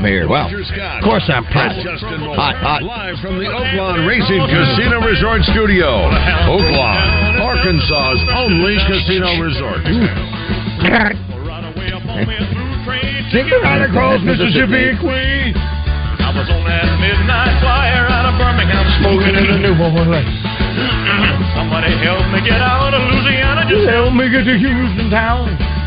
I'm here. Well, of course I'm present. Justin Hot, hot. Live from the Oaklawn Racing Casino Resort Studio. Oaklawn, Arkansas's only casino resort. Take the ride across Mississippi. Queen. I was on that midnight flyer out of Birmingham smoking in the new Somebody help me get out of Louisiana. Just help me get to Houston town.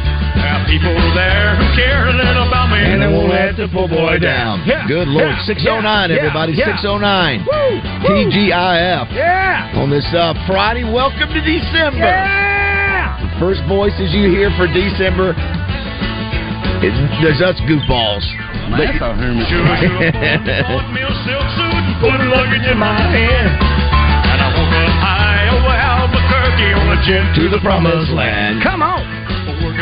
There are people there who care a little about me. And they won't let the poor boy down. Yeah, Good Lord. yeah, 609, yeah, everybody. yeah. 609. Woo, woo. TGIF. Yeah. On this uh, Friday, welcome to December. Yeah. First voices you hear for December is there's us goofballs. But- Sure, sure. Bought me a silk suit and put luggage in my hand. And I woke up high over Albuquerque on a jet to the promised land. Come on.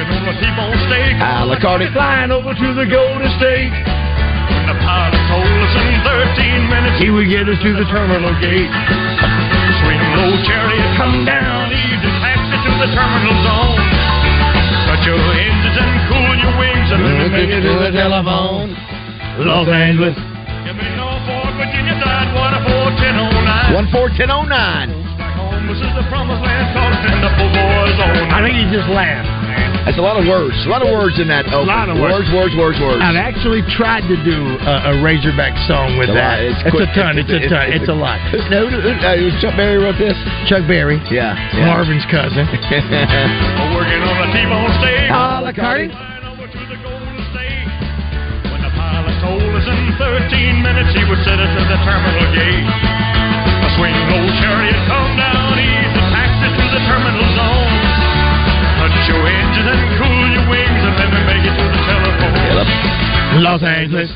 Working on a T-bone steak. A la carte. Flying over to the Golden State. The pilot told us in 13 minutes he would get us to the terminal gate. Swing low chariot, come down, easy taxi to the terminal zone. Cut your engines and cool your wings and let me make it to the telephone. Los Angeles. Give me Norfolk, Virginia, died 14109. 14109. Back home, this is the promised land, calling the poor boys on. I think he just laughed. That's a lot of words. A lot of words in that. Open. A lot of words. Words, words, words, words. I've actually tried to do a, a Razorback song with It's a that. lot. It's, quick. a ton. It's, a ton. It's, a lot. Who, who, who, uh, Chuck Berry wrote this? Chuck Berry, Yeah. yeah. Marvin's cousin. Working on a T-bone steak. A la carte. Flying over to the Golden When the pilot told us in 13 minutes he would set us at the terminal gate. A swing low chariot, come down, Los Los Angeles.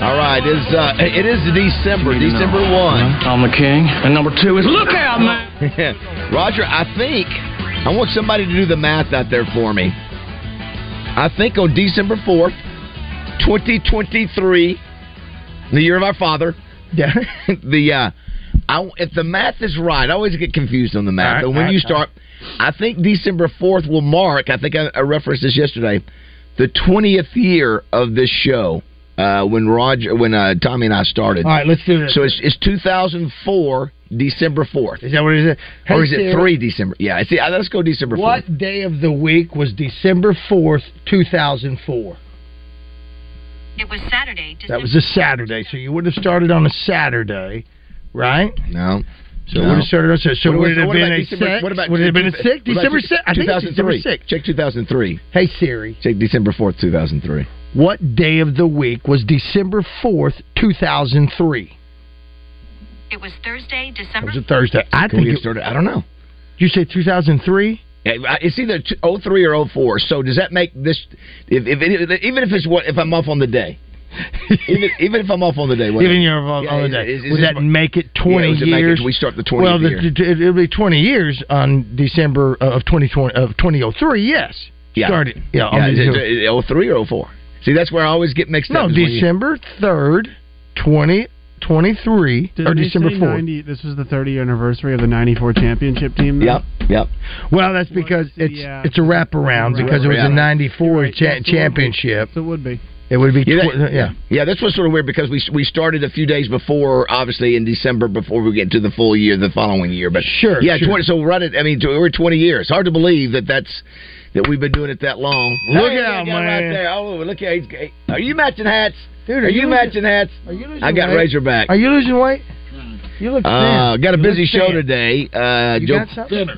All right, it's uh, it is December, December one. I'm the king. And number two is look out, man. Roger, I think I want somebody to do the math out there for me. I think on December fourth, twenty twenty three, the year of our father. Yeah. the uh, I, if the math is right, I always get confused on the math. All right, but when all right, you start, I think December fourth will mark. I think I, I referenced this yesterday, the twentieth year of this show. Uh, when Roger, when uh, Tommy and I started. All right, let's do this. So it's, it's 2004, December 4th. Is that what it is? Hey, or is it 3 December? Yeah, see, uh, let's go December 4th. What day of the week was December 4th, 2004? It was Saturday. December That was a Saturday, so you would have started on a Saturday, right? No. So it No. would have started on so, so What would it have about been a six? What about would it have been a what six? about December six? I think it's December 2003. six. Check 2003. Hey Siri, Check December 4th, 2003. what day of the week was December fourth, two thousand three? It was Thursday, That It was a Thursday. I Can think it, started? I don't know. you say two thousand three. It's either t- 03 or 04. So does that make this? If, if it, even if it's what if I'm off on the day, even even if I'm off on the day, what- Even you're on, Yeah, on the day. is- is would this that what- make it Yeah, twenty does it it- years? we start the 20th Well, the, year. t- it'll be twenty years on December uh, of twenty twenty of twenty oh three. Yes, Yeah. started. Yeah, Yeah, on is December- uh, it 03 or 04? See, that's where I always get mixed no, up. is when you- December third, twenty twenty three, or Didn't they December say fourth. 90 This was the 30 year anniversary of the '94 championship team. though? Yep, yep. Well, that's because Well, it's yeah. it's a wraparound Right. because it was a '94 right. cha- Yes, it would be. championship. So it would be. It would be Yeah, that- yeah. Yeah, that's what's sort of weird because we we started a few days before, obviously in December before we get to the full year the following year. But Sure, yeah, sure. 20, so right at I mean we're 20 years. Hard to believe that that's that we've been doing it that long. Look Hey, out, that right there. Oh, look at Are you matching hats? Dude, Are, you, losing- matching hats? Are you losing I got weight? Razorback. Are you losing weight? You look thin. Uh, got a You busy show today. Uh, Joe.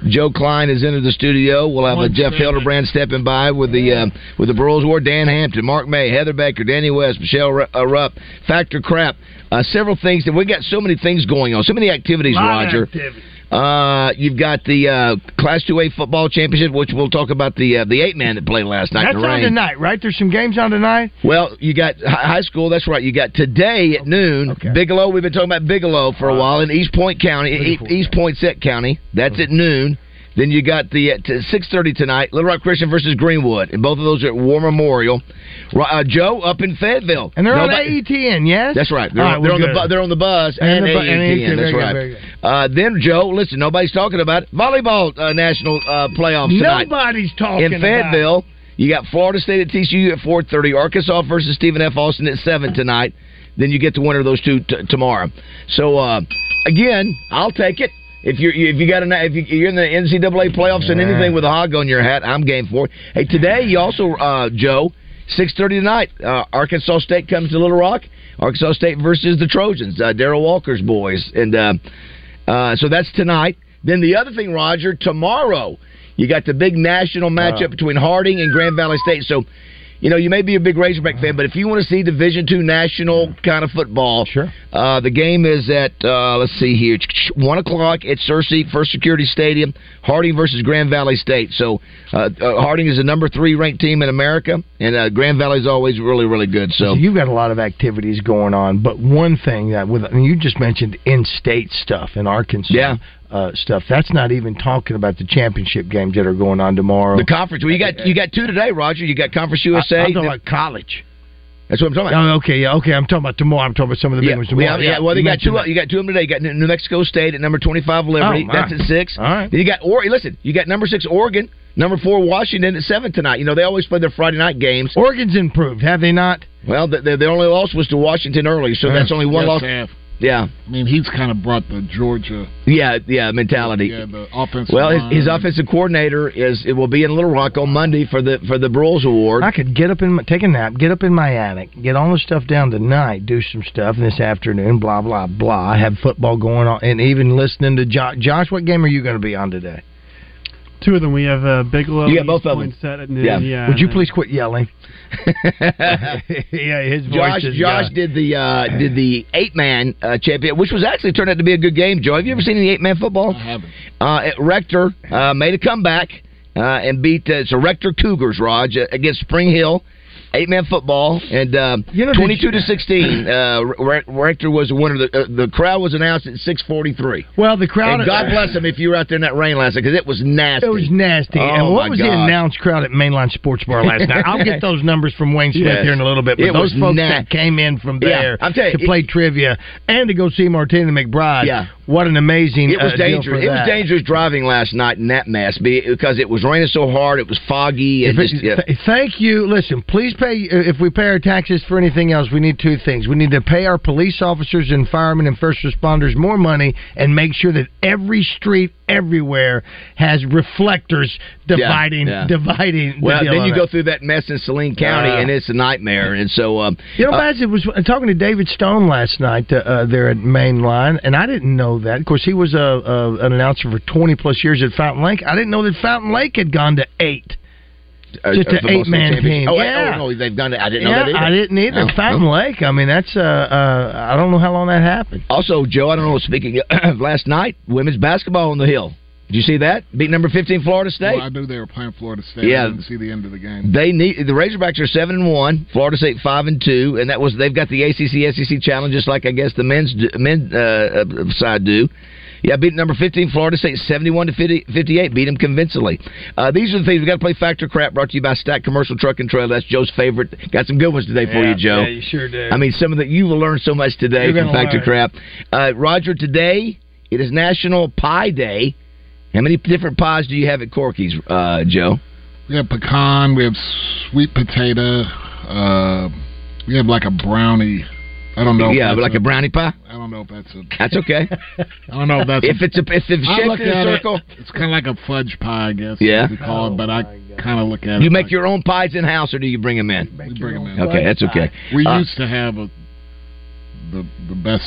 Joe Klein is into the studio. We'll have a Jeff Hildebrand stepping by with the uh, with the Broyles Award. Dan Hampton, Mark May, Heather Baker, Danny West, Michelle uh, Rupp, Factor Crap. Uh, several things that we got so many things going on, so many activities, Roger. Uh, you've got the uh, Class Two A football championship, which we'll talk about the uh, the eight man that played last night That's on tonight, right? There's some games on tonight. Well, you got high school. That's right. You got today at noon. Okay. Bigelow. We've been talking about Bigelow for a while in East Poinsett County, East Poinsett County. That's at noon. Then you got the at six thirty tonight. Little Rock Christian versus Greenwood, and both of those are at War Memorial. Uh, Joe up in Fayetteville, And they're Nobody- on AETN, yes? That's right. They're, right, on, they're, on the bu- they're on the bus And and, the bu- and AETN. AETN, That's right. Uh, then Joe, listen, nobody's talking about it. volleyball uh, national uh, playoffs tonight Nobody's talking in Fayetteville. You got Florida State at TCU at four thirty. Arkansas versus Stephen F. Austin at seven tonight. Then you get to winner of those two t- tomorrow. So uh, again, I'll take it. If you're if you got a if you- you're in the NCAA playoffs and anything with a hog on your hat, I'm game for it. Hey, today you also uh, Joe six thirty tonight. Uh, Arkansas State comes to Little Rock. Arkansas State versus the Trojans. Uh, Darrell Walker's boys, and uh, uh, so that's tonight. Then the other thing, Roger, tomorrow you got the big national matchup between Harding and Grand Valley State. So, you know, you may be a big Razorback fan, but if you want to see Division two national kind of football, Sure. uh, the game is at uh, let's see here, one o'clock at Searcy First Security Stadium. Harding versus Grand Valley State. So, uh, uh, Harding is the number three ranked team in America, and uh, Grand Valley is always really, really good. So, So you've got a lot of activities going on, but one thing that with I mean, you just mentioned in-state stuff in Arkansas, Yeah. Uh, stuff. That's not even talking about the championship games that are going on tomorrow. the conference. Well, you got you got two today, Roger. You got Conference USA. I, am talking about college. That's what I'm talking about. Oh, okay, yeah, okay. I'm talking about tomorrow. I'm talking about some of the big Yeah, ones tomorrow. have- yeah, well, they you got two. mentioned You got two of them today. You got New Mexico State at number twenty-five, Liberty. Oh, That's at six. All right. Then you got or listen. You got number six Oregon, number four Washington at seven tonight. You know they always play their Friday night games. Oregon's improved, have they not? Well, the, the, the only loss was to Washington early, so that's only one Yes, loss. Sam. Yeah, I mean, he's kind of brought the Georgia yeah, yeah. Mentality. yeah, the offensive Well, his, line. his offensive coordinator is it will be in Little Rock on Monday for the for the Broyles Award. I could get up in my, take a nap, get up in my attic, get all the stuff down tonight, do some stuff this afternoon, blah blah blah. Have football going on, and even listening to Josh. Josh, what game are you going to be on today? Two of them. We have uh, Bigelow. You got East both of them. Set at noon. Yeah. Yeah. Would you and please quit yelling? yeah, his voice Josh, is Josh gone. did the uh, did the eight man uh, champion, which was actually turned out to be a good game. Joe, have you ever seen any eight man football? I haven't. Uh, Rector uh, made a comeback uh, and beat uh, it's a Rector Cougars, Raj, uh, against Spring Hill. Eight man football, and uh, twenty two to sixteen. Uh, Rector was the winner. The, uh, the crowd was announced at six forty three. Well, the crowd. And God bless them if you were out there in that rain last night because it was nasty. It was nasty. Oh, and what was the gosh. announced crowd at Mainline Sports Bar last night? I'll get those numbers from Wayne Smith Yes. here in a little bit. But It those was folks that came in from Yeah, there I'm telling you, to play trivia and to go see Martina McBride. Yeah. What an amazing It was uh, dangerous. It was dangerous driving last night in that mess because it was raining so hard. It was foggy it- just yeah. th- thank you. Listen, please pay. uh, If we pay our taxes for anything else, we need two things. We need to pay our police officers and firemen and first responders more money, and make sure that every street everywhere has reflectors dividing yeah. dividing. the Well, deal then you go through that mess in Saline County, Uh. and it's a nightmare. And so, um, You know, uh, Baz, it was talking to David Stone last night uh, uh, there at Mainline, and I didn't know that. Of course, he was a, a an announcer for twenty plus years at Fountain Lake. I didn't know that Fountain Lake had gone to eight. uh, just an eight-man state team. Oh, Yeah. oh, no, they've done it. I didn't know that either. I didn't either. Oh, Fountain oh. Lake. I mean, that's uh, uh, I don't know how long that happened. Also, Joe, I don't know. Speaking of last night, women's basketball on the hill. Did you see that? Beat number fifteen Florida State. Well, I knew they were playing Florida State. Yeah. I didn't see the end of the game. They need the Razorbacks are seven and one, Florida State five and two, and that was they've got the ACC SEC challenge just like I guess the men's men uh, uh, side do. Yeah, beat number fifteen Florida State seventy one to 50, 58. Beat them convincingly. Uh, these are the things we got to play. Factor crap brought to you by Stack Commercial Truck and Trailer. That's Joe's favorite. Got some good ones today for you, Joe. Yeah, you sure do. I mean, some of that you will learn so much today You're from Factor learn. Crap. Uh, Roger, today it is National Pie Day. How many different pies do you have at Corky's, uh, Joe? We have pecan. We have sweet potato. Uh, we have like a brownie. I don't know. yeah, that's like a brownie pie. I don't know if that's a. That's okay. I don't know if that's. if it's a if it's shaped in a at it, circle, it's kind of like a fudge pie, I guess. Yeah. we call it, but I kind of look at it. you make like your own pies in house, or do you bring them in? we bring 'em in. Okay, that's okay. We Uh, used to have a the the best.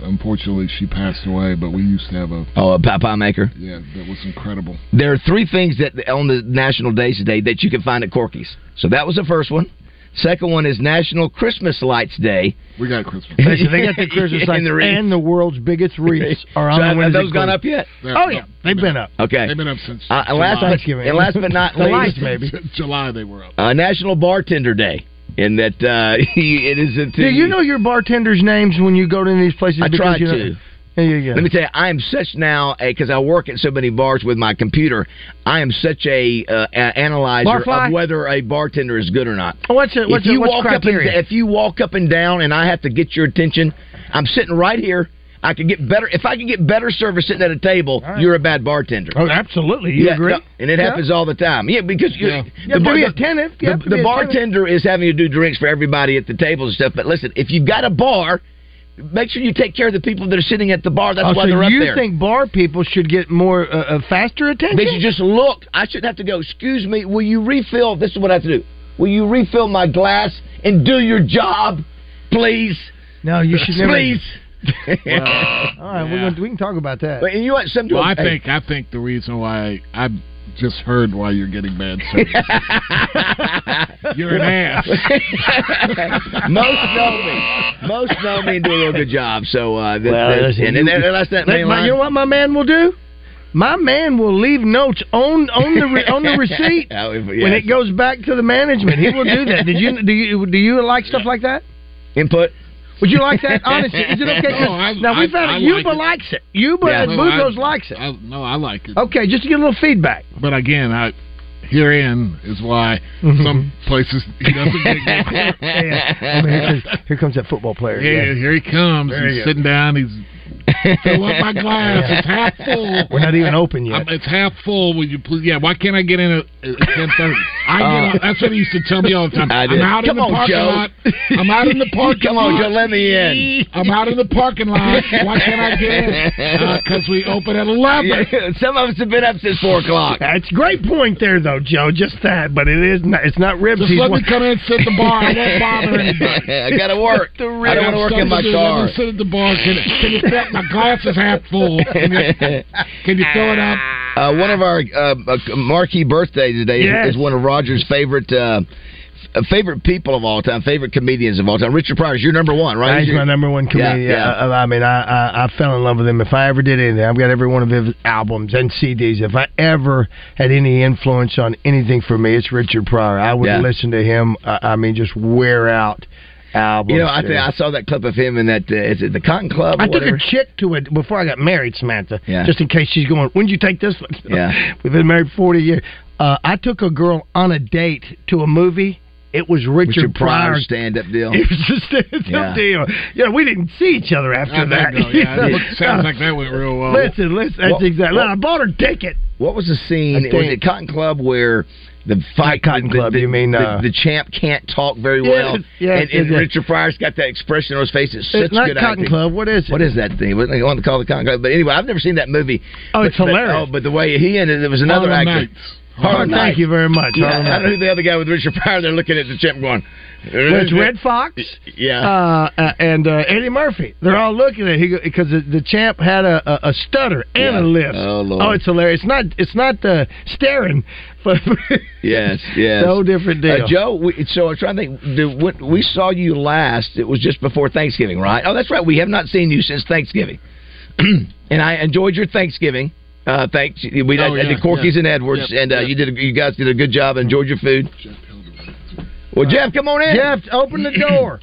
Unfortunately, she passed away, but we used to have a Oh, a pie pie maker. yeah that was incredible. There are three things that on the national days today that you can find at Corky's. So that was the first one. Second one is National Christmas Lights Day. We got Christmas. Listen, they got the Christmas lights the and the world's biggest wreaths are on So the have windows. those gone up yet? They're- Oh yeah, they've been up. Okay. They've been up since Uh, and last July. but, Thanksgiving. and last but not The lights, least, maybe. July they were up. uh, National Bartender Day. In that uh, it is a Do you know your bartenders' names when you go to these places? I try you know- to. Yeah, yeah, yeah. Let me tell you, I am such now because I work at so many bars with my computer. I am such a, uh, a analyzer Barfly? of whether a bartender is good or not. Oh, what's it? What's if you it, what's walk up and, criteria? if you walk up and down, and I have to get your attention, I'm sitting right here. I could get better if I could get better service sitting at a table. Right. You're a bad bartender. oh, absolutely. You Yeah, agree? no, and it Yeah. happens all the time. Yeah, because you, Yeah. You bar- be attentive. The, the be attentive. bartender is having to do drinks for everybody at the tables and stuff. But listen, if you've got a bar, make sure you take care of the people that are sitting at the bar. That's Oh, why so they're up you there. think bar people should get more uh, uh, faster attention? They should just look. I shouldn't have to go. Excuse me. Will you refill? This is what I have to do. Will you refill my glass and do your job, please? no, you should never. Please. All right, we're gonna, we can talk about that. But you know what? Some Well, I hey, think I think the reason why I just heard why you're getting bad service. You're an ass. Most know me. Most know me and do a real good job. So uh, this, Well, this- listen, and then you- there- that's that main my- line. you know what my man will do? My man will leave notes on on the re, on the receipt Yeah, when it goes back to the management. He will do that. Did you do you do you like stuff like that? Input. Would you like that? Honestly, is it okay? No, I- now we found I- I it. Yuba like likes it. Yuba Yeah. at No, likes it. No, I like it. Okay, just to get a little feedback. But again, I herein is why Mhm. some places he doesn't get good. Yeah. I mean, here, comes, here comes that football player. Yeah, here he comes. There he's go. sitting down. He's fill up my glass. It's half full. We're not even open yet. I'm, it's half full. Will you please? Yeah. Why can't I get in at, at ten thirty? I get Uh, out, that's what he used to tell me all the time. I I'm out Come in the on, parking Joe. lot. I'm out in the parking Come lot. on, Joe, let me in. I'm out in the parking lot. Why can't I get in? Because we open at eleven. Yeah, some of us have been up since four o'clock. That's a great point there, though, Joe. Just that, but it is not. It's not ribs. Just He's let me come in and sit at the bar. I won't bother anybody. I gotta work. I don't want to work in my Something to do. car. Let me sit at the bar. Can, can you fit? My glass is half full. Can you, can you fill it up? Uh, one of our uh, uh, marquee birthdays today is- Yes. is one of Roger's favorite uh, uh, favorite people of all time, favorite comedians of all time. Richard Pryor is your number one, right? He's Your- my number one comedian. Yeah, Yeah, I, I mean, I, I I fell in love with him. If I ever did anything, I've got every one of his albums and CDs. If I ever had any influence on anything for me, it's Richard Pryor. I would Yeah. listen to him. I, I mean, just wear out albums. You know, I think I saw that clip of him in that. Uh, is it the Cotton Club? Or I took a chick to it before I got married, Samantha. Yeah. Just in case she's going, when'd you take this one? Yeah. We've been married 40 years. Uh, I took a girl on a date to a movie. It was Richard, Richard Pryor Pryor. stand-up deal. It was a stand-up Yeah. deal. Yeah, we didn't see each other after I that. think, though, yeah, it sounds like that went real well. Listen, listen. That's What- exactly. what- I bought her ticket. What was the scene? I Was think- it Cotton Club where the fight? Cotton Club, the- you mean, the, uh, the champ can't talk very well? yes, and, and yes. Richard Pryor's got that expression on his face. It's such It's not good Cotton acting. Club. What is it? What is that thing? What they want to call the Cotton Club? But anyway, I've never seen that movie. Oh, But- it's but- hilarious. oh, but the way he ended, there was another Harlem actor. Nights. Harlem Oh, thank you very much. Yeah, I don't know who the other guy with Richard Pryor. They're looking at the champ going. Well, it's Redd Foxx. Yeah. Uh, uh, and uh, Eddie Murphy. They're all looking at it because the, the champ had a, a, a stutter and Yeah. a lisp. Oh, Lord. oh, it's hilarious. It's not it's not uh, staring, but Yes, yes. so different deal. Uh, Joe, we, so I'm trying to think. The, when we saw you last, it was just before Thanksgiving, right? Oh, that's right. We have not seen you since Thanksgiving, and I enjoyed your Thanksgiving. Uh, thanks. We Oh, I, yeah, did Corky's yeah. and Edwards, Yep, and uh, yep. you did. A, you guys did a good job. Enjoyed your food. Well, Jeff, come on in. Jeff, open the door.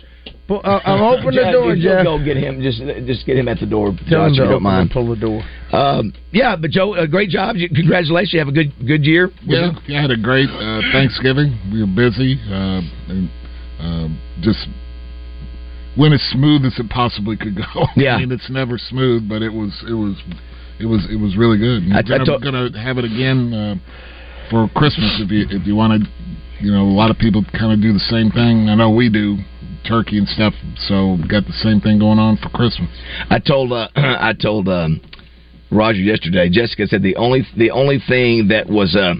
Pu- uh, I'm open the Jeff, door, you Jeff. Go get him. Just, just get him at the door. Tell Josh, him to you don't mind. pull the door. Um, yeah, but Joe, uh, great job. Congratulations. You have a good, good year. Yeah, yeah, I had a great uh, Thanksgiving. We were busy, uh, and uh, just went as smooth as it possibly could go. Yeah. I mean, it's never smooth, but it was, it was, it was, it was really good. And I- We're gonna, to- gonna have it again uh, for Christmas if you if you want to. You know, a lot of people kind of do the same thing. I know we do, turkey and stuff. So got the same thing going on for Christmas. I told uh, I told um, Roger yesterday. Jessica said the only the only thing that was uh,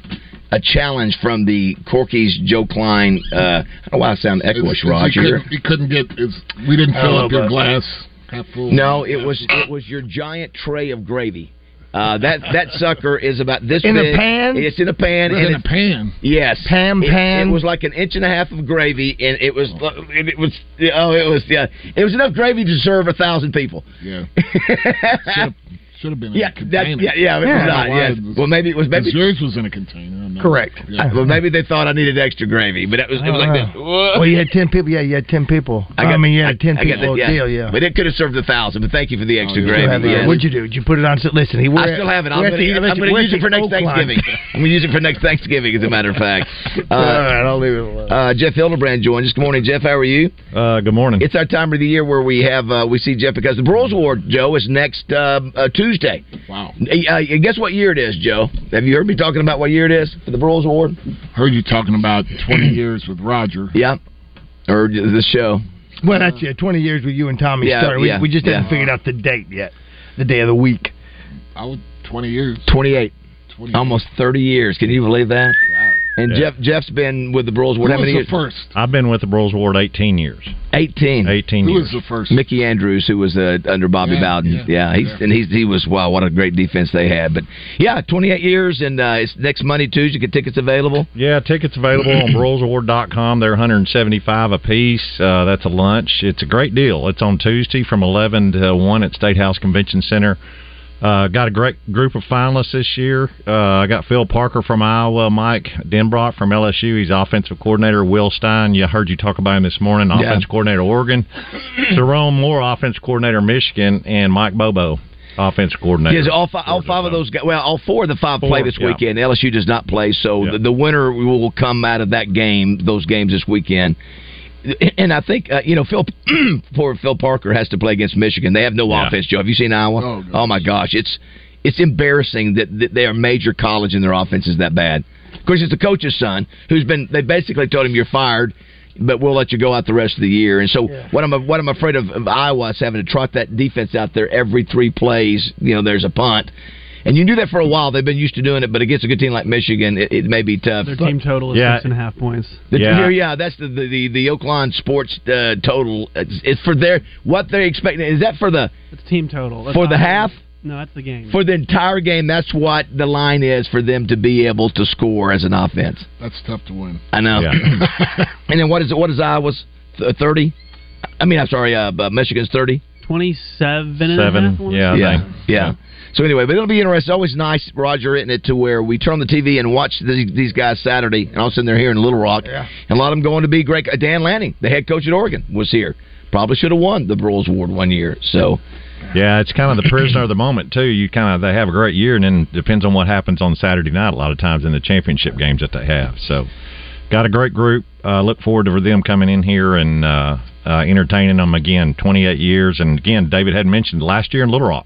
a challenge from the Corky's Joe Klein. Uh, I don't know why I sound echoish, it's- You Roger. couldn't, couldn't get. We didn't fill up your glass half full. No, it was it was your giant tray of gravy. Uh, that that sucker is about this In a big. pan? It's in a pan. in a pan. Yes, Pan, It- pan? It, was like an inch and a half of gravy, and it was it, it was oh it was yeah it was enough gravy to serve a thousand people. Yeah. Should have been in Yeah, a that, container. yeah, yeah. It Yeah. was not, yes. was- Well, maybe it was maybe Because yours was in a container. I'm Correct. Yeah. Well, maybe they thought I needed extra gravy, but it was it was like that. Well, you had ten people. Yeah, you had ten people. I, got mean, you had a ten I got people that, deal. Yeah. But it could have served a thousand. But thank you for the extra Oh, yeah. gravy. Still have it. yes. What'd you do? Did you put it on? Listen, he. We're, I still have it. I'm going to we're at the- use it for next Oak Thanksgiving. I'm going to use it for next Thanksgiving, as a matter of fact. All Uh, right, I'll leave it alone. uh, Jeff Hildebrand joins us. Good morning, Jeff. How are you? Uh, good morning. It's our time of the year where we have uh, we see Jeff because the Broyles Award, Joe, is next uh, uh, Tuesday. Wow. Uh, guess what year it is, Joe? Have you heard me talking about what year it is for the Broyles Award? Heard you talking about 20 years with Roger. Yeah. Or the show. Well, that's yeah. Twenty years with you and Tommy Yeah, started. We, yeah, we just haven't yeah. figured out the date yet. The day of the week. I would 20 years. 28. 20 Almost 30 years. Can you believe that? God. And Yeah. Jeff Jeff's been with the Broyles Award Who how many was years? the first? I've been with the Broyles Award 18 years. 18. 18 Who years. was the first? Mickey Andrews, who was uh, under Bobby Yeah, Bowden. yeah, Yeah, he's yeah. and he's he was wow, what a great defense they had. But yeah, 28 years, and uh, it's next Monday Tuesday. Get tickets available. Yeah, tickets available on BroylesAward.com. They're 175 a piece. Uh, that's a lunch. It's a great deal. It's on Tuesday from 11 to 1 at State House Convention Center. Uh, got a great group of finalists this year. Uh, I got Phil Parker from Iowa, Mike Denbrock from LSU. He's offensive coordinator. Will Stein, you heard you talk about him this morning. Yeah. Offensive coordinator Oregon. Sherrone Moore, offensive coordinator Michigan, and Mike Bobo, offensive coordinator. Yes, all five, all five of those guys. Well, all four of the five play Four, this yeah. weekend. LSU does not play, so Yeah. the, the winner will come out of that game. Those games this weekend. And I think uh, you know Phil. poor Phil Parker has to play against Michigan. They have no Yeah. offense. Joe, have you seen Iowa? Oh, oh my gosh, it's it's embarrassing that, that they are major college and their offense is that bad. Of course, it's the coach's son who's been. They basically told him you're fired, but we'll let you go out the rest of the year. And so what I'm what I'm afraid of, of Iowa is having to trot that defense out there every three plays. You know, there's a punt. And you can do that for a while. They've been used to doing it, but against a good team like Michigan, it, it may be tough. Their team total is Yeah. six and a half points. The, Yeah. yeah. yeah, that's the the the, the Oaklawn sports uh, total. It's, it's for their what they're expecting. Is that for the It's team total. That's for the not- half? No, that's the game. For the entire game, that's what the line is for them to be able to score as an offense. That's tough to win. I know. and then what is it? What is Iowa's thirty? I mean, I'm sorry, uh, Michigan's thirty. 27 and Seven, a half, I yeah, yeah, yeah. So anyway, but it'll be interesting. Always nice, Roger, isn't it, to where we turn on the TV and watch these, these guys Saturday, and all of a sudden they're here in Little Rock, and a lot of them going to be great. Dan Lanning, the head coach at Oregon, was here. Probably should have won the Broyles Award one year. So Yeah, it's kind of the prisoner of the moment too. You kind of they have a great year, and then depends on what happens on Saturday night. A lot of times in the championship games that they have. So, got a great group. Uh, look forward to them coming in here and uh, uh, entertaining them again. Twenty eight years, and again, David had mentioned last year in Little Rock.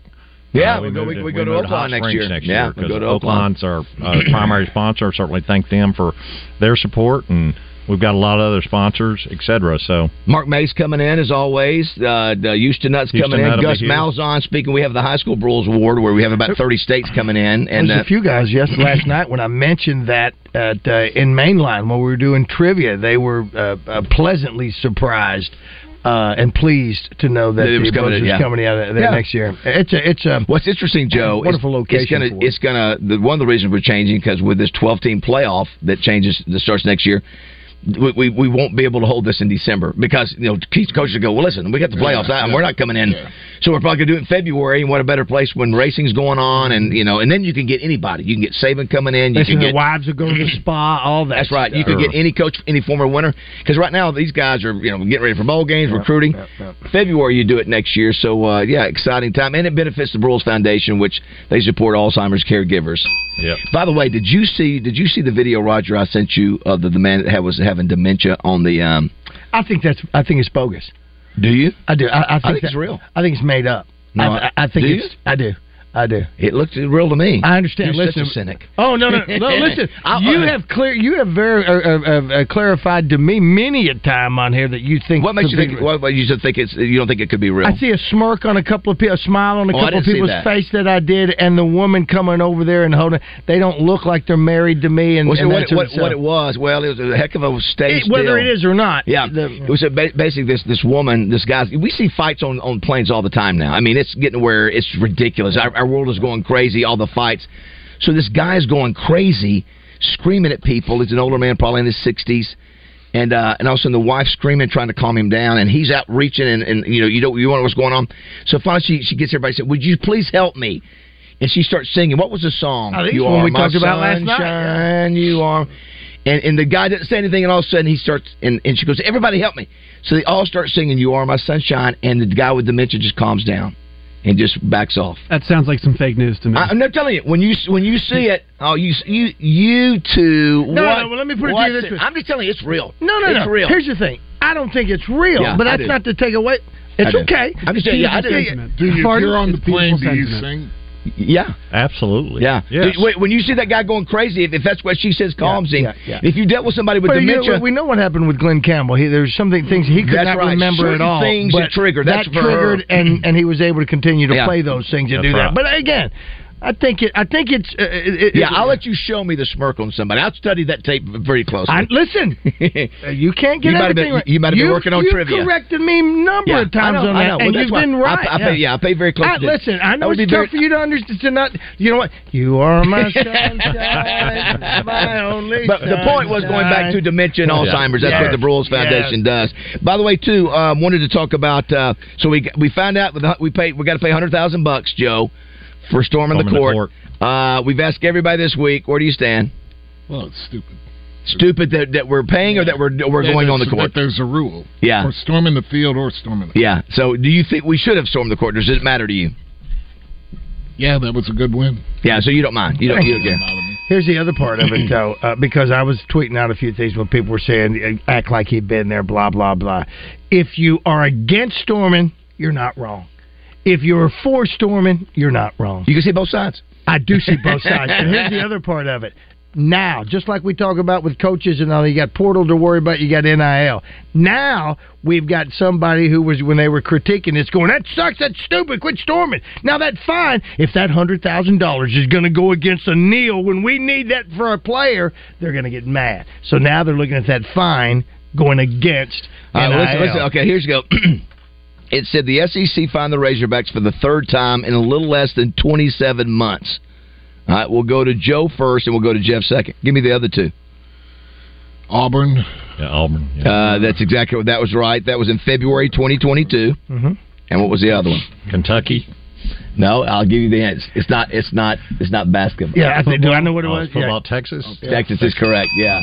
Yeah, Uh, we, go. moved We, it- we go to Oaklawn next year. Next yeah, year we go to Oaklawn's Oaklawn. our uh, primary sponsor. Certainly thank them for their support, and we've got a lot of other sponsors, etc. So Mark Mays coming in as always. Uh, the Houston Nutt's Houston coming in. Nutt will Gus be here. Malzahn speaking. We have the High School Broyles Award where we have about thirty states coming in, and There's uh, a few guys yes last night when I mentioned that at uh, in mainline when we were doing trivia, they were uh, uh, pleasantly surprised uh, and pleased to know that it the coming in, yeah. coming out there Yeah. next year. It's a it's a What's interesting, Joe? Wonderful location It's gonna. it. It's gonna. The, one of the reasons we're changing because with this 12 team playoff that changes that starts next year. We, we, we won't be able to hold this in December because you know coaches go well listen we got the playoffs out and we're not coming in so we're probably gonna do it in February and what a better place when racing's going on and you know and then you can get anybody you can get Saban coming in you listen, can the get wives will go to the spa, all that. That's right. You can get any coach, any former winner. Because right now these guys are, you know, getting ready for bowl games, recruiting. February you do it next year. So uh, yeah, exciting time, and it benefits the Broyles Foundation, which they support Alzheimer's caregivers. Yep. By the way, did you see? Did you see the video, Roger? I sent you of the, the man that had, was having dementia on the. Um, I think that's I think it's bogus. Do you? I do. I, I think, think that- it's real. I think it's made up. No, I, I, I think do it's. I do. I do. It looks real to me. I understand. You're listen, such a cynic. Oh no, no, no! Listen, you have clear. You have very uh, uh, uh, clarified to me many a time on here that you think. What makes you think? What, what you just think it's? You don't think it could be real? I see a smirk on a couple of people, a smile on a Oh, couple of people's that. face that I did, and the woman coming over there and holding. They don't look like they're married to me, and, Well, see, and what, it, what, what it was? Well, it was a heck of a stage. It- whether deal. it is or not. Yeah, the- it was a, basically this this woman, this guy. We see fights on on planes all the time now. I mean, it's getting where it's ridiculous. Our, our world is going crazy. All the fights. So this guy is going crazy, screaming at people. He's an older man, probably in his sixties. And uh, and all of a sudden the wife's screaming, trying to calm him down, and he's out reaching, and, and you know you don't you want what's going on. So finally she she gets everybody and said, "Would you please help me?" And she starts singing. What was the song? I think you are we my talked about last night. sunshine, You are. And, and the guy doesn't say anything, and all of a sudden he starts, and, and she goes, "Everybody help me!" So they all start singing, "You Are My Sunshine," and the guy with dementia just calms down and just backs off. That sounds like some fake news to me. I, I'm not telling you when you when you see it. Oh, you you you two. No, what, no, well, let me put it to you this way. I'm just telling you, it's real. No, no, it's no. real. Here's the thing. I don't think it's real, Yeah, but that's not to take away. It's I okay. I'm just saying, yeah, I do. Do you, if you're on the It's beautiful plane, do you sentiment. sing? Yeah, absolutely. yeah. Yes. Wait, when you see that guy going crazy, if, if that's what she says calms him. yeah, yeah. If you dealt with somebody with But you know, dementia, we know what happened with Glen Campbell. He, there's something things he could not right. remember Certain at all. things that triggered. That's that for her. triggered, and and he was able to continue to Yeah. play those things and That's do that. But again, I think it. I think it's. Uh, it, yeah, it- I'll let you show me the smirk on somebody. I'll study that tape very closely. I, listen, uh, you can't get You might have everything been- right. you might have been working on trivia. you trivia. corrected me a number Yeah, of times I know, on I that. Well, and that's you've why been I- right. I pay- yeah, I pay very close I. Listen, I know it's tough very- for you to understand. To not, you know what? You are my sunshine, my only. But the point was going back to dementia and Yeah. Alzheimer's. That's Yes. what the Broyles Foundation does. By the way, too, um, wanted to talk about. Uh, so we we found out with we paid we got to pay hundred thousand bucks, Joe, for storming, the Storming the court. Uh, we've asked everybody this week. Where do you stand? Well, it's stupid. Stupid that, that we're paying or that we're we're Yeah, going on the court. That there's a rule. Yeah. Or storming the field or storming the Yeah. So do you think we should have stormed the court? Does it matter to you? Yeah, that was a good win. Yeah. So you don't mind. You don't. You don't care. Here's the other part of it, though, uh, because I was tweeting out a few things when people were saying, uh, act like he'd been there, blah, blah, blah. If you are against storming, you're not wrong. If you're for storming, you're not wrong. You can see both sides. I do see both sides. And here's the other part of it. Now, just like we talk about with coaches and all, you got portal to worry about, you got NIL. Now we've got somebody who was when they were critiquing this, going, "That sucks, that's stupid, quit storming." Now that's fine if that hundred thousand dollars is going to go against a NIL when we need that for a player, they're going to get mad. So now they're looking at that fine going against. All right, well, listen, NIL. listen. Okay, here's go. it said the SEC fined the Razorbacks for the third time in a little less than 27 months. All right, we'll go to Joe first, and we'll go to Jeff second. Give me the other two. Auburn. Yeah, Auburn. Yeah. Uh, that's exactly what that was right. That was in February 2022. Mm-hmm. And what was the other one? Kentucky. No, I'll give you the answer. It's not. It's not. It's not basketball. Yeah, I think, do I know what it Oh, was? football, Yeah. Texas. Texas is correct. Yeah.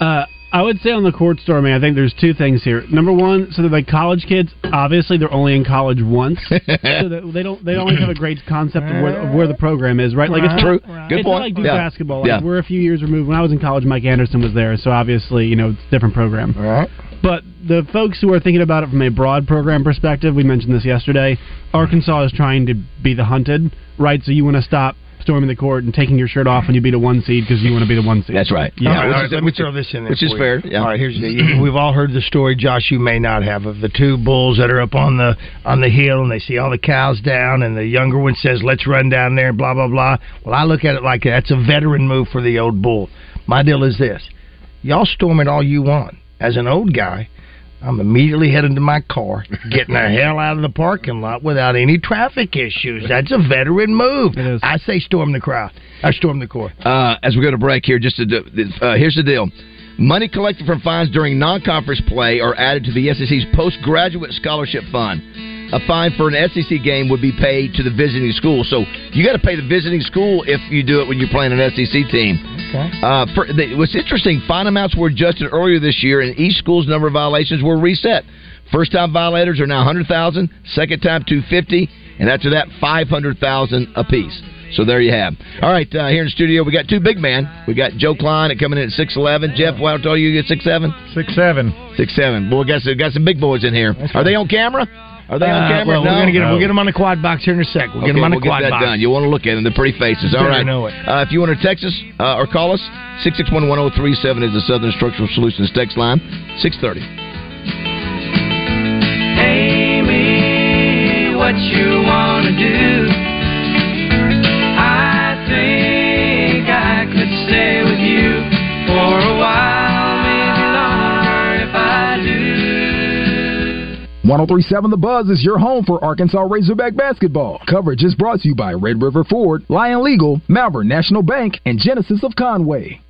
Uh, I would say on the court storming, I think there's two things here. Number one, so that like college kids, obviously they're only in college once, so they don't they don't have a great concept of where, of where the program is, right? Like it's True. not, Good it's point. not like Duke Yeah. basketball. Like Yeah. we're a few years removed. When I was in college, Mike Anderson was there, so obviously you know it's a different program. All right. But the folks who are thinking about it from a broad program perspective, we mentioned this yesterday. Arkansas is trying to be the hunted, right? So you want to stop storming the court and taking your shirt off when you beat a one seed because you want to be the one seed. That's right. Yeah, Yeah, All right, all right, let me throw this in there. which is for fair, yeah. All right, here's the. We've all heard the story, Josh. You may not have of the two bulls that are up on the on the hill, and they see all the cows down, and the younger one says, "Let's run down there," and blah blah blah. Well, I look at it like that's a veteran move for the old bull. My deal is this: y'all storm it all you want. As an old guy, I'm immediately heading to my car, getting the hell out of the parking lot without any traffic issues. That's a veteran move. I say storm the crowd. I storm the court. Uh, as we go to break here, just to do, uh, here's the deal: money collected from fines during non-conference play are added to the SEC's postgraduate scholarship fund. A fine for an SEC game would be paid to the visiting school, so you got to pay the visiting school if you do it when you're playing an SEC team. Okay. Uh, for, the, what's interesting, fine amounts were adjusted earlier this year, and each school's number of violations were reset. First time violators are now 100,000, second time 250, and after that 500,000 apiece. So there you have. All right, uh, here in the studio we got two big men. We got Joe Klein at coming in at six eleven. Jeff, what told you you get six seven? Six seven. Six seven. Boy, got some, got some big boys in here. Are they on camera? Are they on Uh, camera? well, no. we're gonna get No. we'll get them on the quad box here in a sec. We'll get them on the we'll quad get that box. done. You want to look at them; they're pretty faces. All right. Better know it. Uh, if you want to text us uh, or call us, six six one one zero three seven is the Southern Structural Solutions text line. Six thirty. Amy, what you wanna do? 1037 The Buzz is your home for Arkansas Razorback basketball. Coverage is brought to you by Red River Ford, Lion Legal, Malvern National Bank, and Genesis of Conway.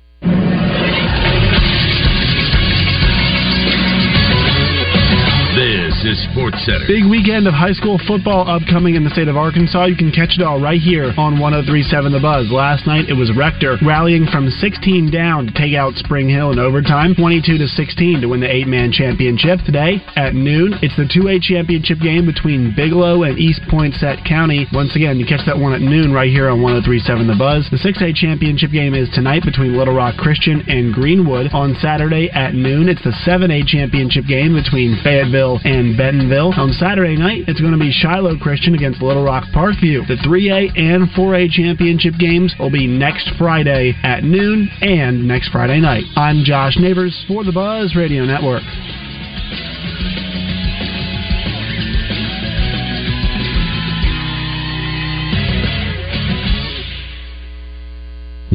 Is Sports Center. Big weekend of high school football upcoming in the state of Arkansas. You can catch it all right here on 1037 The Buzz. Last night it was Rector rallying from 16 down to take out Spring Hill in overtime, 22 to 16 to win the eight-man championship. Today at noon, it's the 2A championship game between Bigelow and East Poinsett County. Once again, you catch that one at noon right here on 1037 The Buzz. The 6A championship game is tonight between Little Rock Christian and Greenwood. On Saturday at noon, it's the 7A championship game between Fayetteville and Bentonville. On Saturday night, it's going to be Shiloh Christian against Little Rock Parkview. The 3A and 4A championship games will be next Friday at noon and next Friday night. I'm Josh Neighbors for the Buzz Radio Network.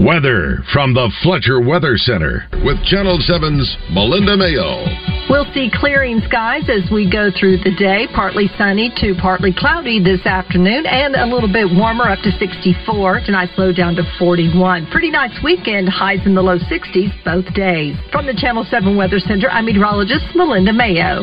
Weather from the Fletcher Weather Center with Channel 7's Melinda Mayo. We'll see clearing skies as we go through the day. Partly sunny to partly cloudy this afternoon and a little bit warmer up to 64. Tonight's low down to 41. Pretty nice weekend. Highs in the low 60s both days. From the Channel 7 Weather Center, I'm meteorologist Melinda Mayo.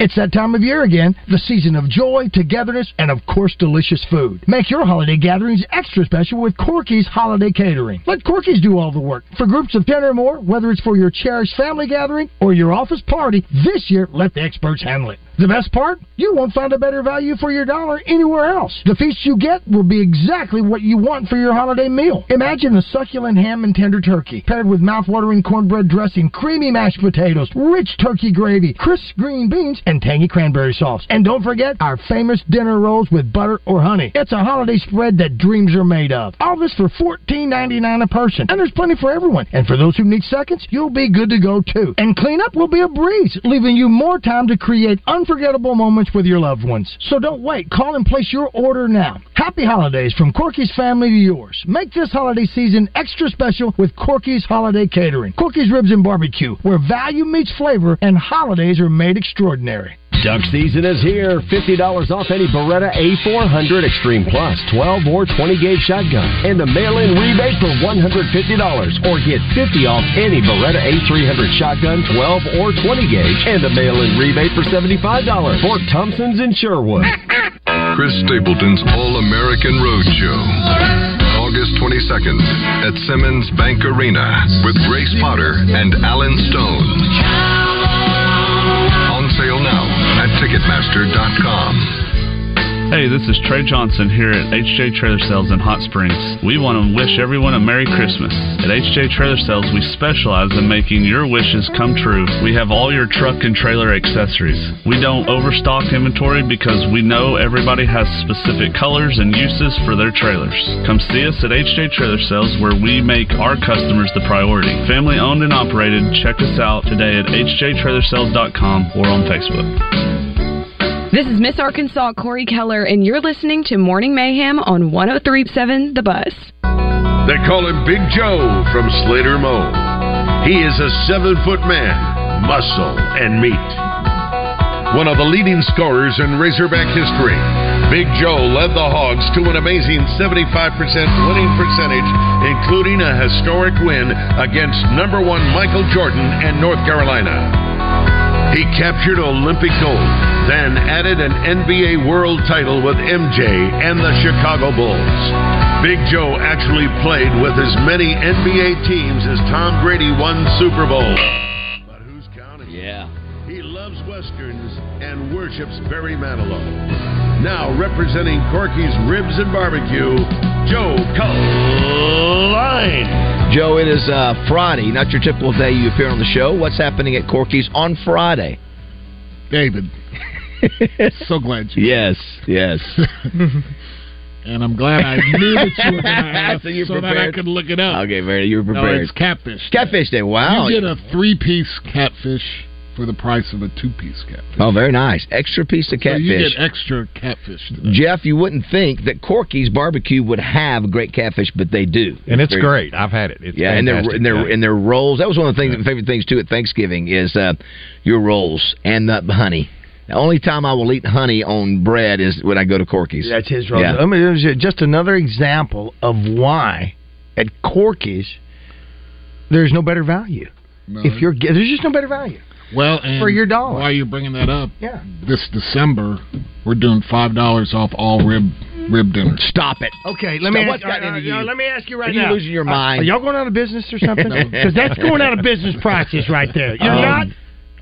It's that time of year again, the season of joy, togetherness, and of course, delicious food. Make your holiday gatherings extra special with Corky's Holiday Catering. Let Corky's do all the work. For groups of 10 or more, whether it's for your cherished family gathering or your office party, this year, let the experts handle it. The best part? You won't find a better value for your dollar anywhere else. The feast you get will be exactly what you want for your holiday meal. Imagine a succulent ham and tender turkey paired with mouth-watering cornbread dressing, creamy mashed potatoes, rich turkey gravy, crisp green beans, and tangy cranberry sauce. And don't forget our famous dinner rolls with butter or honey. It's a holiday spread that dreams are made of. All this for $14.99 a person. And there's plenty for everyone. And for those who need seconds, you'll be good to go too. And cleanup will be a breeze, leaving you more time to create unforgettable moments with your loved ones. So don't wait. Call and place your order now. Happy holidays from Corky's family to yours. Make this holiday season extra special with Corky's Holiday Catering. Corky's Ribs and Barbecue, where value meets flavor and holidays are made extraordinary. Duck season is here. $50 off any Beretta A400 Extreme Plus, 12 or 20 gauge shotgun, and a mail in rebate for $150. Or get 50 off any Beretta A300 shotgun, 12 or 20 gauge, and a mail in rebate for $75. For Thompson's in Sherwood. Chris Stapleton's All American Road Show. August 22nd at Simmons Bank Arena with Grace Potter and Allen Stone. At Ticketmaster.com. Hey, this is Trey Johnson here at HJ Trailer Sales in Hot Springs. We want to wish everyone a Merry Christmas. At HJ Trailer Sales, we specialize in making your wishes come true. We have all your truck and trailer accessories. We don't overstock inventory because we know everybody has specific colors and uses for their trailers. Come see us at HJ Trailer Sales where we make our customers the priority. Family owned and operated. Check us out today at hjtrailersales.com or on Facebook. This is Miss Arkansas Corey Keller, and you're listening to Morning Mayhem on 1037 The Buzz. They call him Big Joe from Slater Mo. He is a seven foot man, muscle and meat. One of the leading scorers in Razorback history, Big Joe led the Hogs to an amazing 75% winning percentage, including a historic win against number one Michael Jordan and North Carolina. He captured Olympic gold, then added an NBA world title with MJ and the Chicago Bulls. Big Joe actually played with as many NBA teams as Tom Brady won Super Bowl. But who's counting? Yeah. He loves westerns and worships Barry Manilow. Now representing Corky's Ribs and Barbecue, Joe Colline. Joe, it is uh, Friday, not your typical day you appear on the show. What's happening at Corky's on Friday? David. so glad you. Yes, yes. and I'm glad I knew that you were going to ask So you're that I could look it up. Okay, very. You were No, prepared. it's catfish. Catfish Day. Wow. You get a three-piece catfish for the price of a two-piece catfish. Oh, very nice. Extra piece of So you get extra catfish. today. Jeff, you wouldn't think that Corky's barbecue would have great catfish, but they do. And it's Very- great. I've had it. It's yeah, and their and their and their rolls. That was one of the things, favorite things too at Thanksgiving is uh, your rolls and the honey. The only time I will eat honey on bread is when I go to Corky's. That's his role. Yeah. I mean, it was just another example of why at Corky's there's no better value. No. If you're there's just no better value. Well, and For your dollar. While you're bringing that up, Yeah. this December we're doing five dollars off all rib rib dinners. Stop it. Okay, let me Stop. ask, What's gotten uh, into uh, you? let me ask you right now. Are you now. losing your Uh, mind? Are y'all going out of business or something? Because that's going out of business prices right there. You're Um, not.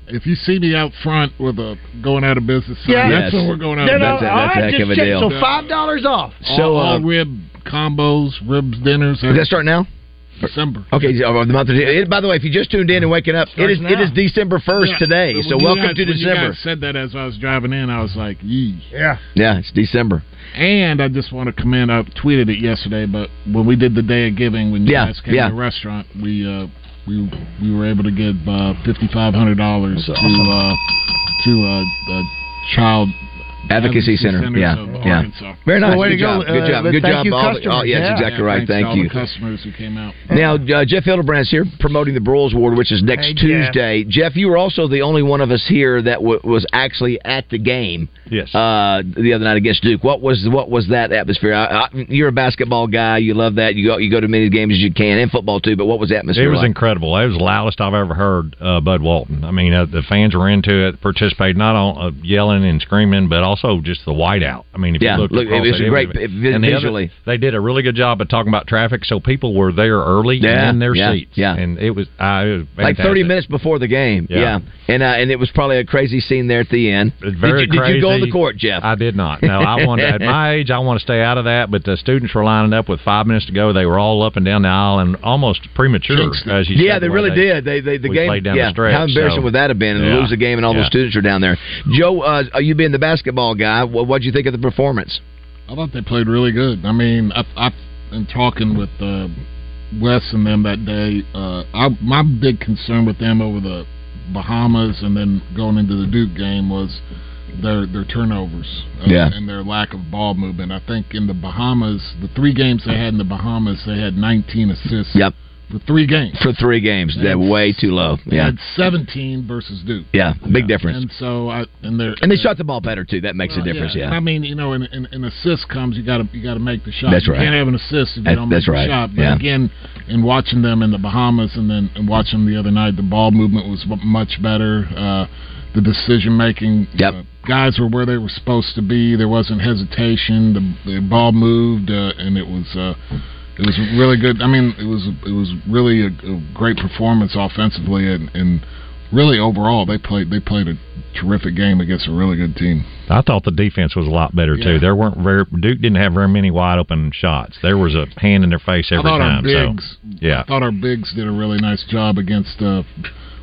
If you see me out front with a going out of business, sign, Yeah. that's Yes. when we're going out. No, of no, business. all right, a heck just of a check. deal. So five dollars off. So, all, all uh, rib combos, ribs dinners. Does that start now? December? Okay, the month of it, by the way, if you're just tuned in and waking up, it is Starts it is now. December first Yeah. today. When So you welcome guys- to when you December. guys said that as I was driving in, I was like, "Yee." Yeah. Yeah, it's December. And I just want to commend. I tweeted it yesterday, but when we did the day of giving, when you Yeah, guys came yeah. to the restaurant, we uh, we we were able to give uh, fifty five hundred dollars to That's awesome. uh, to uh, the child Advocacy Center. Centers Yeah, of yeah. Arkansas. Very nice. Well, way good to go. job. Good Uh, job. but Good thank job. you, All the- customers. oh, yes, Yeah. exactly Yeah, right. thanks to Thank all you. The customers who came out. Now, uh, Jeff Hildebrands here promoting the Broyles Award, which is next Hey, Tuesday. Jeff. you were also the only one of us here that w- was actually at the game Yes. uh, the other night against Duke. What was what was that atmosphere? I, I, you're a basketball guy. You love that. You go you go to many games as you can, and football too. But what was the atmosphere? It was like? incredible. It was the loudest I've ever heard uh, Bud Walton. I mean, uh, the fans were into it, participated, not on uh, yelling and screaming, but also just the whiteout. I mean, if Yeah, you look, look, it was great vi- visually. they did a really good job of talking about traffic, so people were there early Yeah, in their yeah, seats. yeah. and it was, uh, it was like thirty minutes before the game. Yeah. Yeah, and uh, and it was probably a crazy scene there at the end. Very did, you, did you go on the court, Jeff? I did not. No, I wanted at my age, I want to stay out of that. But the students were lining up with five minutes to go. They were all up and down the aisle and almost premature. As you yeah, said, they the really did. They, they the game. played down yeah, the stretch, how embarrassing so- would that have been? And lose the game, and all those students are down there. Joe, uh, are you being the basketball guy? What would you think of the performance? I thought they played really good. I mean, I, I've been talking with uh, Wes and them that day. Uh, I, my big concern with them over the Bahamas and then going into the Duke game was their their turnovers uh, Yeah. and their lack of ball movement. I think in the Bahamas, the three games they had in the Bahamas, they had 19 assists. Yep. For three games. For three games, they're way too low. Yeah, had 17 versus Duke. yeah, big difference. And so I and they're And they shot the ball better too. That makes a difference. And Yeah, I mean, you know, an, an, assist comes, you got to you got to make the shot. That's you right. can't have an assist if you That- don't that's make right. the shot. But Yeah. again, in watching them in the Bahamas and then and watching them the other night, the ball movement was much better. Uh, the decision making, Yep. uh, guys were where they were supposed to be. There wasn't hesitation. The, the ball moved, uh, and it was. Uh, it was really good. I mean, it was it was really a, a great performance offensively, and, and really overall they played they played a terrific game against a really good team. I thought the defense was a lot better Yeah. too. There weren't very Duke didn't have very many wide open shots. There was a hand in their face every I thought time. our bigs, so yeah, I thought our bigs did a really nice job against. Uh,